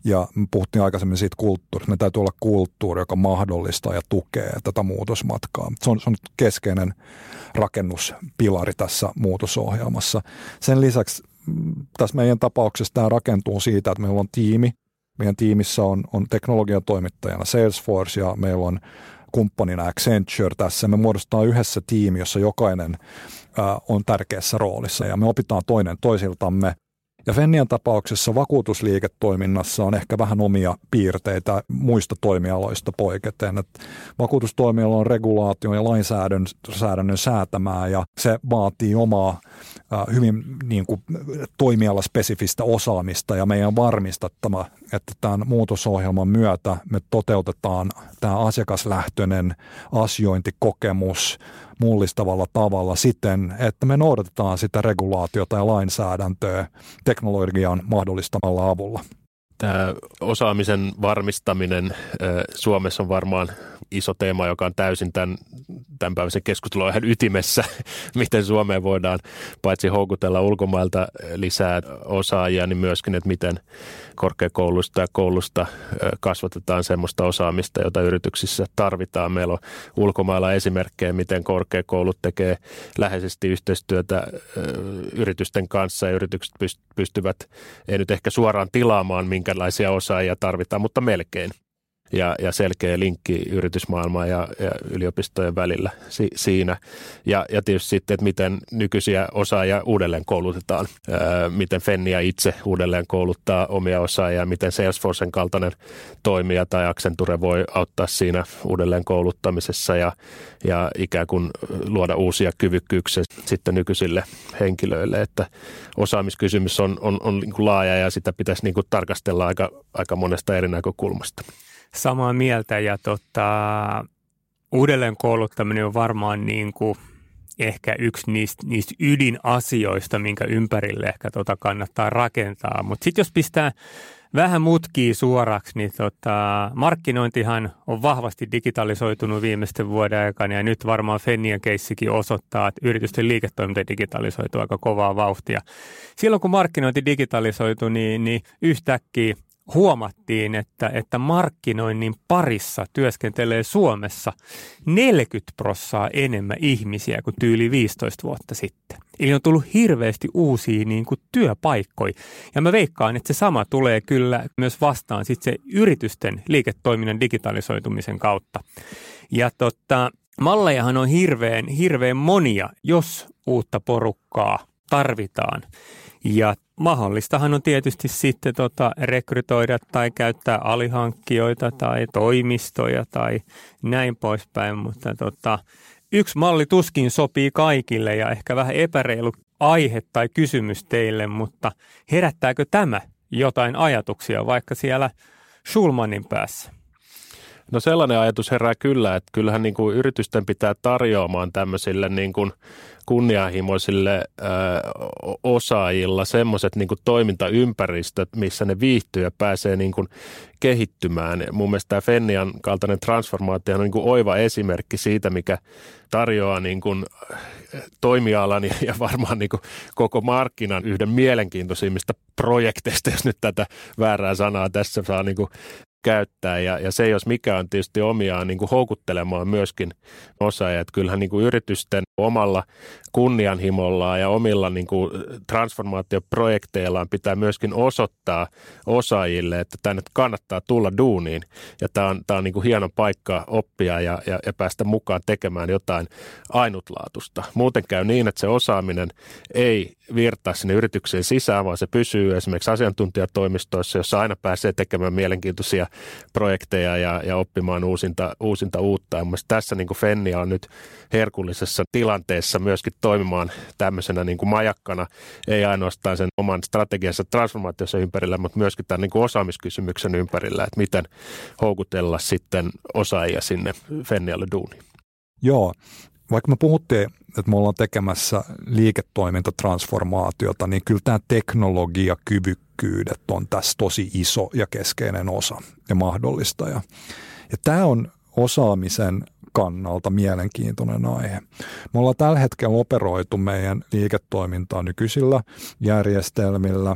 ja me puhuttiin aikaisemmin siitä kulttuurista. Me täytyy olla kulttuuri, joka mahdollistaa ja tukee tätä muutosmatkaa. Se on, se on keskeinen rakennuspilari tässä muutosohjelmassa. Sen lisäksi mm, tässä meidän tapauksessa tämä rakentuu siitä, että meillä on tiimi. Meidän tiimissä on, on teknologiatoimittajana Salesforce ja meillä on kumppanina Accenture tässä. Me muodostetaan yhdessä tiimi, jossa jokainen on tärkeässä roolissa ja me opitaan toinen toisiltamme ja Fennian tapauksessa vakuutusliiketoiminnassa on ehkä vähän omia piirteitä muista toimialoista poiketen. Että vakuutustoimiala on regulaatio ja lainsäädännön säätämää ja se vaatii omaa hyvin niin kuin, toimialaspesifistä osaamista ja meidän varmistettava, että tämän muutosohjelman myötä me toteutetaan tämä asiakaslähtöinen asiointikokemus mullistavalla tavalla siten, että me noudatetaan sitä regulaatiota ja lainsäädäntöä teknologian mahdollistamalla avulla. Tämä osaamisen varmistaminen Suomessa on varmaan iso teema, joka on täysin tämän, tämän päiväisen keskustelun ihan ytimessä, miten Suomeen voidaan paitsi houkutella ulkomailta lisää osaajia, niin myöskin, että miten korkeakoulusta ja koulusta kasvatetaan semmoista osaamista, jota yrityksissä tarvitaan. Meillä on ulkomailla esimerkkejä, miten korkeakoulut tekee läheisesti yhteistyötä yritysten kanssa ja yritykset pystyvät, ei nyt ehkä suoraan tilaamaan, minkälaisia osaajia tarvitaan, mutta melkein ja, ja selkeä linkki yritysmaailmaan ja, ja yliopistojen välillä si, siinä. Ja, ja tietysti sitten, että miten nykyisiä osaajia uudelleen koulutetaan, ää, miten Fennia itse uudelleen kouluttaa omia osaajia, miten Salesforcen kaltainen toimija tai Accenture voi auttaa siinä uudelleen kouluttamisessa ja, ja ikään kuin luoda uusia kyvykkyyksiä sitten nykyisille henkilöille, että osaamiskysymys on, on, on niin kuin laaja ja sitä pitäisi niin kuin tarkastella aika, aika monesta eri näkökulmasta samaa mieltä ja tota, uudelleen kouluttaminen on varmaan niin kuin ehkä yksi niistä, niistä ydinasioista, minkä ympärille ehkä tota kannattaa rakentaa. Mutta sitten jos pistää vähän mutkii suoraksi, niin tota, markkinointihan on vahvasti digitalisoitunut viimeisten vuoden aikana ja nyt varmaan Fennian keissikin osoittaa, että yritysten liiketoiminta digitalisoituu aika kovaa vauhtia. Silloin kun markkinointi digitalisoitu, niin, niin yhtäkkiä huomattiin, että, että markkinoinnin parissa työskentelee Suomessa 40 prossaa enemmän ihmisiä kuin tyyli 15 vuotta sitten. Eli on tullut hirveästi uusia niin kuin, työpaikkoja. Ja mä veikkaan, että se sama tulee kyllä myös vastaan sitten se yritysten liiketoiminnan digitalisoitumisen kautta. Ja tota, mallejahan on hirveän, hirveän monia, jos uutta porukkaa tarvitaan. Ja mahdollistahan on tietysti sitten tota rekrytoida tai käyttää alihankkijoita tai toimistoja tai näin poispäin, mutta tota, yksi malli tuskin sopii kaikille ja ehkä vähän epäreilu aihe tai kysymys teille, mutta herättääkö tämä jotain ajatuksia vaikka siellä Schulmanin päässä? No sellainen ajatus herää kyllä, että kyllähän niin kuin yritysten pitää tarjoamaan tämmöisille niin kuin kunnianhimoisille ö, osaajilla semmoiset niin toimintaympäristöt, missä ne viihtyy ja pääsee niin kuin kehittymään. Mun mielestä tämä Fennian kaltainen transformaatio on niin kuin oiva esimerkki siitä, mikä tarjoaa niin kuin toimialan ja varmaan niin kuin koko markkinan yhden mielenkiintoisimmista projekteista, jos nyt tätä väärää sanaa tässä saa niin kuin käyttää ja, ja se jos mikä on tietysti omiaan niin kuin houkuttelemaan myöskin osaajia. Että kyllähän niin kuin yritysten omalla kunnianhimollaan ja omilla niin kuin transformaatioprojekteillaan pitää myöskin osoittaa osaajille, että tänne kannattaa tulla duuniin ja tämä on, tämä on niin kuin hieno paikka oppia ja, ja, ja päästä mukaan tekemään jotain ainutlaatusta. Muuten käy niin, että se osaaminen ei virtaa sinne yritykseen sisään, vaan se pysyy esimerkiksi asiantuntijatoimistoissa, jossa aina pääsee tekemään mielenkiintoisia projekteja ja, ja oppimaan uusinta, uusinta uutta. Ja tässä niin kuin Fennia on nyt herkullisessa tilanteessa myöskin toimimaan tämmöisenä niin kuin majakkana, ei ainoastaan sen oman strategiansa transformaatiossa ympärillä, mutta myöskin tämän niin kuin osaamiskysymyksen ympärillä, että miten houkutella sitten osaajia sinne Fennialle duuniin. Joo, vaikka me puhuttiin, että me ollaan tekemässä liiketoimintatransformaatiota, niin kyllä tämä teknologiakyvykkyydet on tässä tosi iso ja keskeinen osa ja mahdollista. Ja, ja tämä on osaamisen kannalta mielenkiintoinen aihe. Me ollaan tällä hetkellä operoitu meidän liiketoimintaa nykyisillä järjestelmillä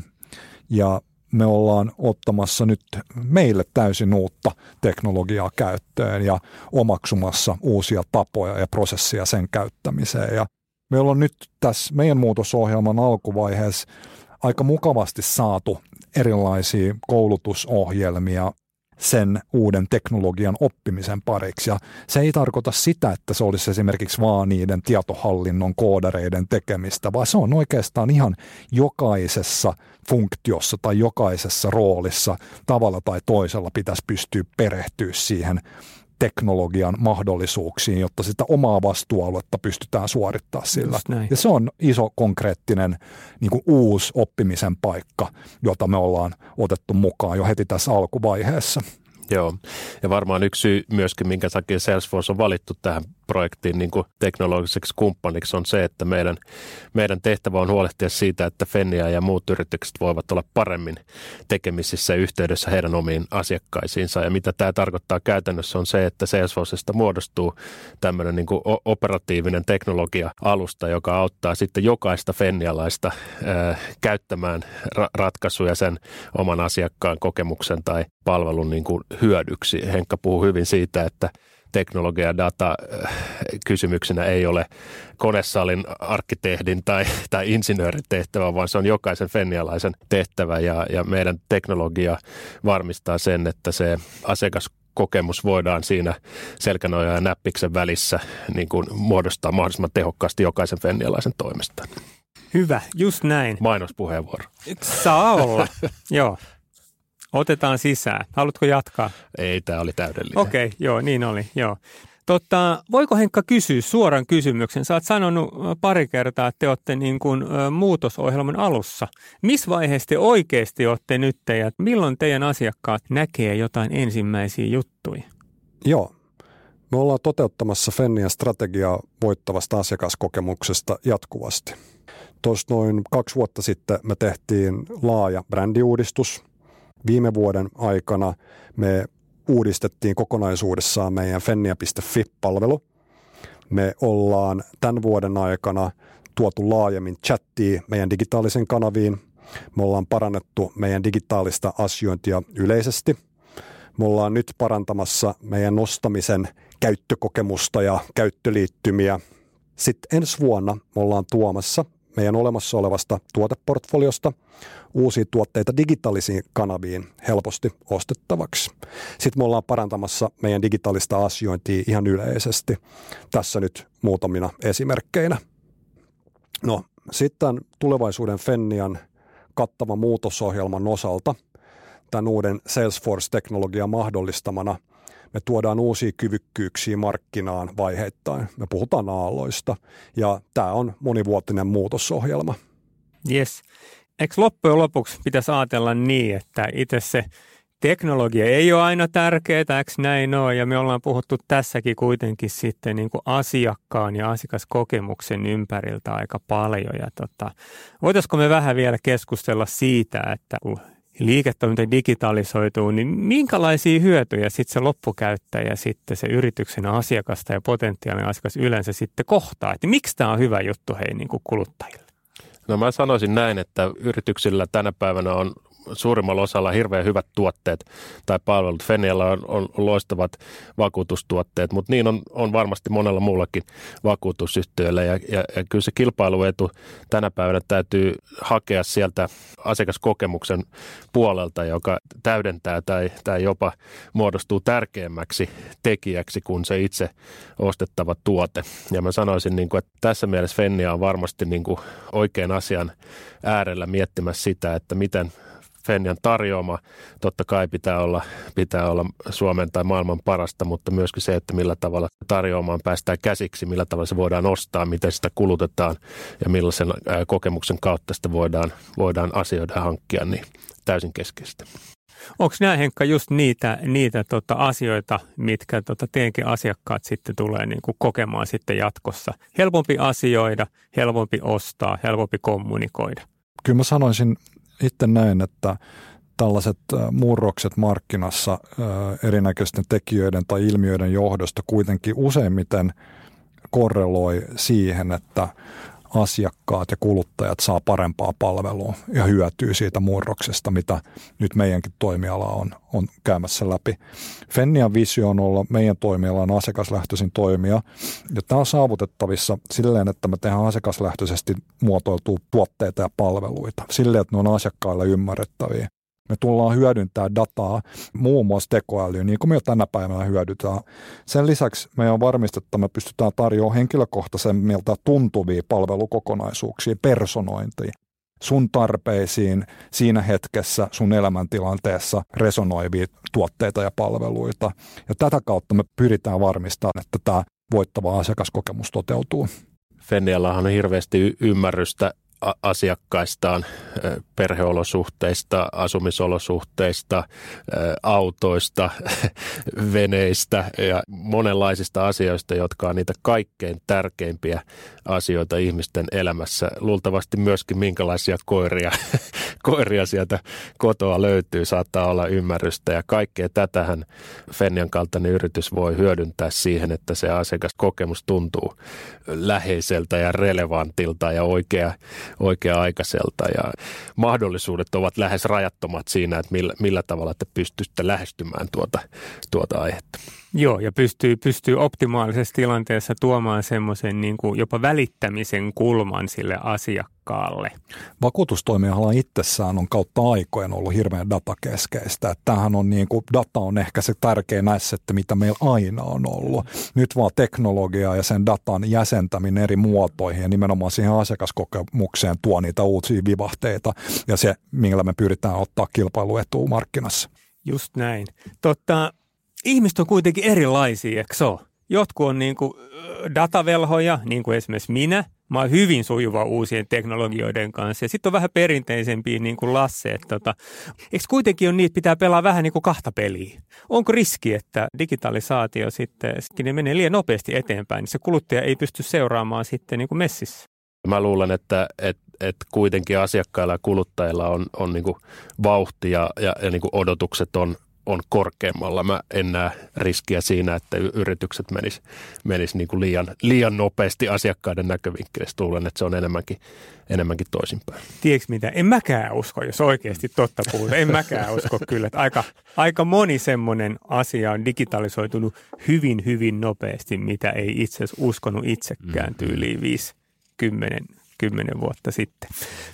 ja me ollaan ottamassa nyt meille täysin uutta teknologiaa käyttöön ja omaksumassa uusia tapoja ja prosessia sen käyttämiseen. Ja meillä on nyt tässä meidän muutosohjelman alkuvaiheessa aika mukavasti saatu erilaisia koulutusohjelmia sen uuden teknologian oppimisen pariksi. Ja se ei tarkoita sitä, että se olisi esimerkiksi vaan niiden tietohallinnon koodareiden tekemistä, vaan se on oikeastaan ihan jokaisessa funktiossa tai jokaisessa roolissa tavalla tai toisella pitäisi pystyä perehtyä siihen teknologian mahdollisuuksiin, jotta sitä omaa vastuualuetta pystytään suorittaa sillä. Ja se on iso konkreettinen niin kuin uusi oppimisen paikka, jota me ollaan otettu mukaan jo heti tässä alkuvaiheessa. Joo, ja varmaan yksi syy myöskin, minkä takia Salesforce on valittu tähän projektiin niin kuin teknologiseksi kumppaniksi on se, että meidän, meidän tehtävä on huolehtia siitä, että Fennia ja muut yritykset voivat olla paremmin tekemisissä yhteydessä heidän omiin asiakkaisiinsa. Ja mitä tämä tarkoittaa käytännössä on se, että Salesforcesta muodostuu tämmöinen niin kuin operatiivinen teknologia-alusta, joka auttaa sitten jokaista fennialaista ää, käyttämään ra- ratkaisuja sen oman asiakkaan kokemuksen tai palvelun niin kuin hyödyksi. Henkka puhuu hyvin siitä, että teknologia- ja data äh, kysymyksenä ei ole konesalin arkkitehdin tai, tai insinöörin tehtävä, vaan se on jokaisen fennialaisen tehtävä ja, ja meidän teknologia varmistaa sen, että se asiakas kokemus voidaan siinä selkänoja ja näppiksen välissä niin kuin muodostaa mahdollisimman tehokkaasti jokaisen fennialaisen toimesta. Hyvä, just näin. Mainospuheenvuoro. Saa olla, joo. Otetaan sisään. Haluatko jatkaa? Ei, tämä oli täydellinen. Okei, okay, joo, niin oli, joo. Totta, voiko Henkka kysyä suoran kysymyksen? Sä oot sanonut pari kertaa, että te olette niin kuin, muutosohjelman alussa. Missä vaiheessa te oikeasti olette nyt ja milloin teidän asiakkaat näkee jotain ensimmäisiä juttuja? Joo, Me ollaan toteuttamassa Fennian strategiaa voittavasta asiakaskokemuksesta jatkuvasti. Tuossa noin kaksi vuotta sitten me tehtiin laaja brändiuudistus. Viime vuoden aikana me uudistettiin kokonaisuudessaan meidän fennia.fi-palvelu. Me ollaan tämän vuoden aikana tuotu laajemmin chattia meidän digitaalisen kanaviin. Me ollaan parannettu meidän digitaalista asiointia yleisesti. Me ollaan nyt parantamassa meidän nostamisen käyttökokemusta ja käyttöliittymiä. Sitten ensi vuonna me ollaan tuomassa meidän olemassa olevasta tuoteportfoliosta uusia tuotteita digitaalisiin kanaviin helposti ostettavaksi. Sitten me ollaan parantamassa meidän digitaalista asiointia ihan yleisesti. Tässä nyt muutamina esimerkkeinä. No sitten tulevaisuuden Fennian kattavan muutosohjelman osalta tämän uuden Salesforce-teknologian mahdollistamana – me tuodaan uusia kyvykkyyksiä markkinaan vaiheittain. Me puhutaan aalloista ja tämä on monivuotinen muutosohjelma. Yes. Eikö loppujen lopuksi pitäisi ajatella niin, että itse se teknologia ei ole aina tärkeää, eikö näin ole? Ja me ollaan puhuttu tässäkin kuitenkin sitten niin kuin asiakkaan ja asiakaskokemuksen ympäriltä aika paljon. Ja tota, voitaisiko me vähän vielä keskustella siitä, että kun liiketoiminta digitalisoituu, niin minkälaisia hyötyjä sitten se loppukäyttäjä, sitten se yrityksen asiakasta ja potentiaalinen asiakas yleensä sitten kohtaa? Että miksi tämä on hyvä juttu hei niin kuin kuluttajille? No mä sanoisin näin, että yrityksillä tänä päivänä on suurimmalla osalla hirveän hyvät tuotteet tai palvelut. Fenialla on, on loistavat vakuutustuotteet, mutta niin on, on varmasti monella muullakin vakuutusyhtiöllä. Ja, ja, ja kyllä se kilpailuetu tänä päivänä täytyy hakea sieltä asiakaskokemuksen puolelta, joka täydentää tai, tai jopa muodostuu tärkeämmäksi tekijäksi kuin se itse ostettava tuote. Ja mä sanoisin, niin kuin, että tässä mielessä Fennia on varmasti niin kuin oikean asian äärellä miettimässä sitä, että miten Fennian tarjoama. Totta kai pitää olla, pitää olla Suomen tai maailman parasta, mutta myöskin se, että millä tavalla tarjoamaan päästään käsiksi, millä tavalla se voidaan ostaa, miten sitä kulutetaan ja millaisen kokemuksen kautta sitä voidaan, voidaan asioida ja hankkia, niin täysin keskeistä. Onko nämä Henkka just niitä, niitä tota asioita, mitkä tota teidänkin asiakkaat sitten tulee niin kuin kokemaan sitten jatkossa? Helpompi asioida, helpompi ostaa, helpompi kommunikoida. Kyllä mä sanoisin itse näen, että tällaiset murrokset markkinassa erinäköisten tekijöiden tai ilmiöiden johdosta kuitenkin useimmiten korreloi siihen, että asiakkaat ja kuluttajat saa parempaa palvelua ja hyötyy siitä murroksesta, mitä nyt meidänkin toimiala on, on käymässä läpi. Fennian visio on olla meidän toimialan asiakaslähtöisin toimija, ja tämä on saavutettavissa silleen, että me tehdään asiakaslähtöisesti muotoiltua tuotteita ja palveluita, silleen, että ne on asiakkaille ymmärrettäviä. Me tullaan hyödyntämään dataa, muun muassa tekoälyä, niin kuin me jo tänä päivänä hyödytään. Sen lisäksi meidän on varmistettu, että me pystytään tarjoamaan henkilökohtaisemmilta tuntuvia palvelukokonaisuuksia, personointia sun tarpeisiin siinä hetkessä, sun elämäntilanteessa resonoivia tuotteita ja palveluita. Ja tätä kautta me pyritään varmistamaan, että tämä voittava asiakaskokemus toteutuu. Fenniallahan on hirveästi ymmärrystä asiakkaistaan, perheolosuhteista, asumisolosuhteista, autoista, veneistä ja monenlaisista asioista, jotka on niitä kaikkein tärkeimpiä asioita ihmisten elämässä. Luultavasti myöskin minkälaisia koiria, koiria sieltä kotoa löytyy, saattaa olla ymmärrystä ja kaikkea tätähän Fennian kaltainen yritys voi hyödyntää siihen, että se asiakaskokemus tuntuu läheiseltä ja relevantilta ja oikea, oikea-aikaiselta ja mahdollisuudet ovat lähes rajattomat siinä, että millä, millä tavalla te pystytte lähestymään tuota, tuota aihetta. Joo, ja pystyy, pystyy optimaalisessa tilanteessa tuomaan semmoisen niin kuin jopa välittämisen kulman sille asiakkaalle. Vakuutustoimiala itsessään on kautta aikojen ollut hirveän datakeskeistä. Tämähän on niin kuin, data on ehkä se tärkein että mitä meillä aina on ollut. Nyt vaan teknologia ja sen datan jäsentäminen eri muotoihin ja nimenomaan siihen asiakaskokemukseen tuo niitä uusia vivahteita ja se, millä me pyritään ottaa kilpailuetua markkinassa. Just näin. Totta, ihmiset on kuitenkin erilaisia, eikö se ole? Jotkut on niin kuin datavelhoja, niin kuin esimerkiksi minä. Mä oon hyvin sujuva uusien teknologioiden kanssa. Ja sitten on vähän perinteisempiä niin kuin Lasse. Että tota, eikö kuitenkin on niitä, pitää pelaa vähän niin kuin kahta peliä? Onko riski, että digitalisaatio sitten, ne menee liian nopeasti eteenpäin, niin se kuluttaja ei pysty seuraamaan sitten niin kuin messissä? Mä luulen, että, että, että kuitenkin asiakkailla ja kuluttajilla on, on niin vauhti ja, ja, ja niin odotukset on, on korkeammalla. Mä en näe riskiä siinä, että yritykset menis, menis niin kuin liian, liian nopeasti asiakkaiden näkövinkkelistä. Luulen, että se on enemmänkin, enemmänkin toisinpäin. Tiedätkö mitä? En mäkään usko, jos oikeasti totta puhutaan. En mäkään usko kyllä. Että aika, aika moni semmoinen asia on digitalisoitunut hyvin, hyvin nopeasti, mitä ei itse asiassa uskonut itsekään mm. tyyliin viisi, kymmenen, kymmenen vuotta sitten.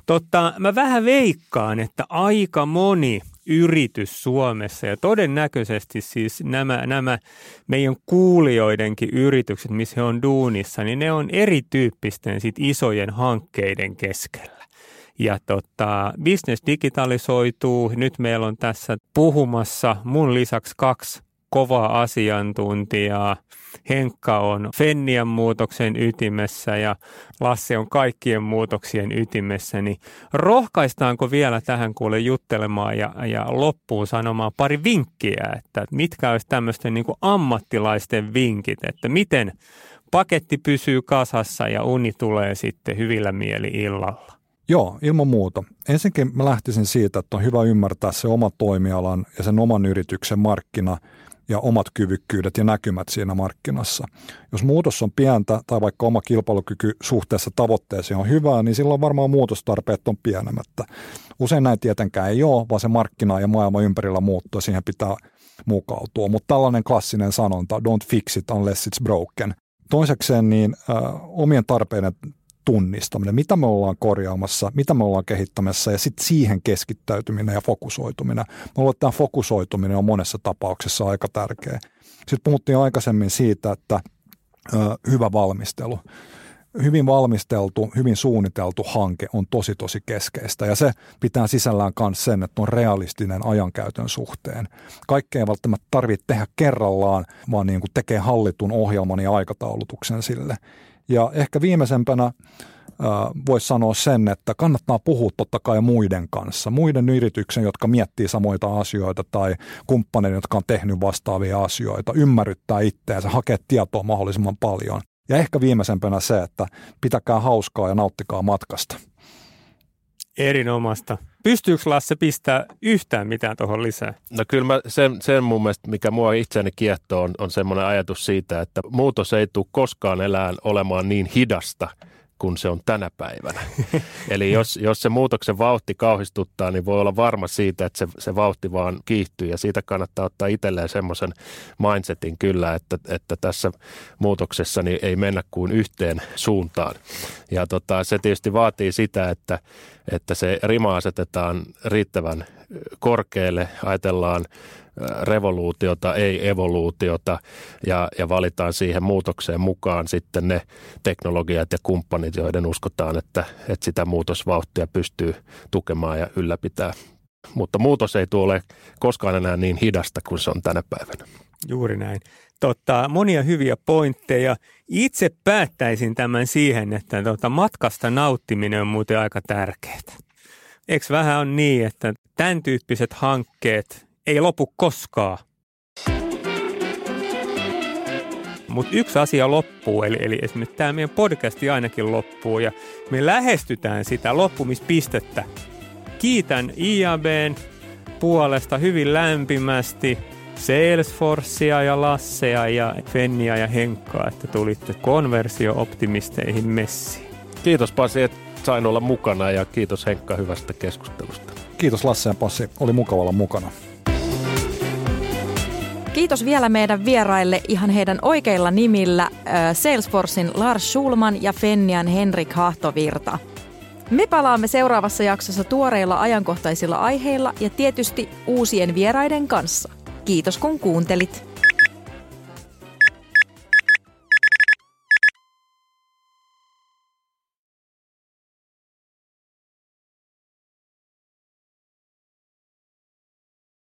Totta, mä vähän veikkaan, että aika moni – yritys Suomessa ja todennäköisesti siis nämä, nämä meidän kuulijoidenkin yritykset, missä he on duunissa, niin ne on erityyppisten sit isojen hankkeiden keskellä. Ja tota, business digitalisoituu. Nyt meillä on tässä puhumassa mun lisäksi kaksi kovaa asiantuntijaa. Henkka on Fennian muutoksen ytimessä ja Lasse on kaikkien muutoksien ytimessä, niin rohkaistaanko vielä tähän kuule juttelemaan ja, ja loppuun sanomaan pari vinkkiä, että mitkä olisi tämmöisten niin ammattilaisten vinkit, että miten paketti pysyy kasassa ja uni tulee sitten hyvillä mieli illalla? Joo, ilman muuta. Ensinnäkin mä lähtisin siitä, että on hyvä ymmärtää se oma toimialan ja sen oman yrityksen markkina – ja omat kyvykkyydet ja näkymät siinä markkinassa. Jos muutos on pientä tai vaikka oma kilpailukyky suhteessa tavoitteeseen on hyvää, niin silloin varmaan muutostarpeet on pienemmättä. Usein näin tietenkään ei ole, vaan se markkina ja maailma ympärillä muuttuu ja siihen pitää mukautua. Mutta tällainen klassinen sanonta, don't fix it unless it's broken. Toisekseen niin äh, omien tarpeiden tunnistaminen, mitä me ollaan korjaamassa, mitä me ollaan kehittämässä ja sitten siihen keskittäytyminen ja fokusoituminen. Mä luulen, että tämä fokusoituminen on monessa tapauksessa aika tärkeä. Sitten puhuttiin aikaisemmin siitä, että ö, hyvä valmistelu hyvin valmisteltu, hyvin suunniteltu hanke on tosi tosi keskeistä ja se pitää sisällään myös sen, että on realistinen ajankäytön suhteen. Kaikkea ei välttämättä tarvitse tehdä kerrallaan, vaan niin kuin tekee hallitun ohjelman ja aikataulutuksen sille. Ja ehkä viimeisempänä voisi sanoa sen, että kannattaa puhua totta kai muiden kanssa, muiden yrityksen, jotka miettii samoita asioita tai kumppaneiden, jotka on tehnyt vastaavia asioita, ymmärryttää itseänsä, hakea tietoa mahdollisimman paljon. Ja ehkä viimeisempänä se, että pitäkää hauskaa ja nauttikaa matkasta. Erinomaista. Pystyykö Lasse pistää yhtään mitään tuohon lisää? No kyllä mä sen, sen mun mielestä, mikä mua itseäni kiehtoo, on, on semmoinen ajatus siitä, että muutos ei tule koskaan elään olemaan niin hidasta – kuin se on tänä päivänä. Eli jos, jos se muutoksen vauhti kauhistuttaa, niin voi olla varma siitä, että se, se vauhti vaan kiihtyy ja siitä kannattaa ottaa itselleen semmoisen mindsetin kyllä, että, että tässä muutoksessa niin ei mennä kuin yhteen suuntaan. Ja tota, se tietysti vaatii sitä, että, että se rima asetetaan riittävän korkealle, ajatellaan revoluutiota, ei evoluutiota ja, ja valitaan siihen muutokseen mukaan sitten ne teknologiat ja kumppanit, joiden uskotaan, että, että sitä muutosvauhtia pystyy tukemaan ja ylläpitää. Mutta muutos ei tule koskaan enää niin hidasta kuin se on tänä päivänä. Juuri näin. Totta, monia hyviä pointteja. Itse päättäisin tämän siihen, että tota, matkasta nauttiminen on muuten aika tärkeää. Eikö vähän on niin, että tämän tyyppiset hankkeet ei lopu koskaan. Mutta yksi asia loppuu, eli, eli esimerkiksi tämä meidän podcasti ainakin loppuu ja me lähestytään sitä loppumispistettä. Kiitän IABn puolesta hyvin lämpimästi Salesforcea ja Lassea ja Fennia ja Henkkaa, että tulitte konversio-optimisteihin messiin. Kiitos Pasi, että sain olla mukana ja kiitos Henkka hyvästä keskustelusta. Kiitos Lasse ja Passi, oli mukava olla mukana. Kiitos vielä meidän vieraille ihan heidän oikeilla nimillä Salesforcein Lars Schulman ja Fennian Henrik Hahtovirta. Me palaamme seuraavassa jaksossa tuoreilla ajankohtaisilla aiheilla ja tietysti uusien vieraiden kanssa. Kiitos kun kuuntelit.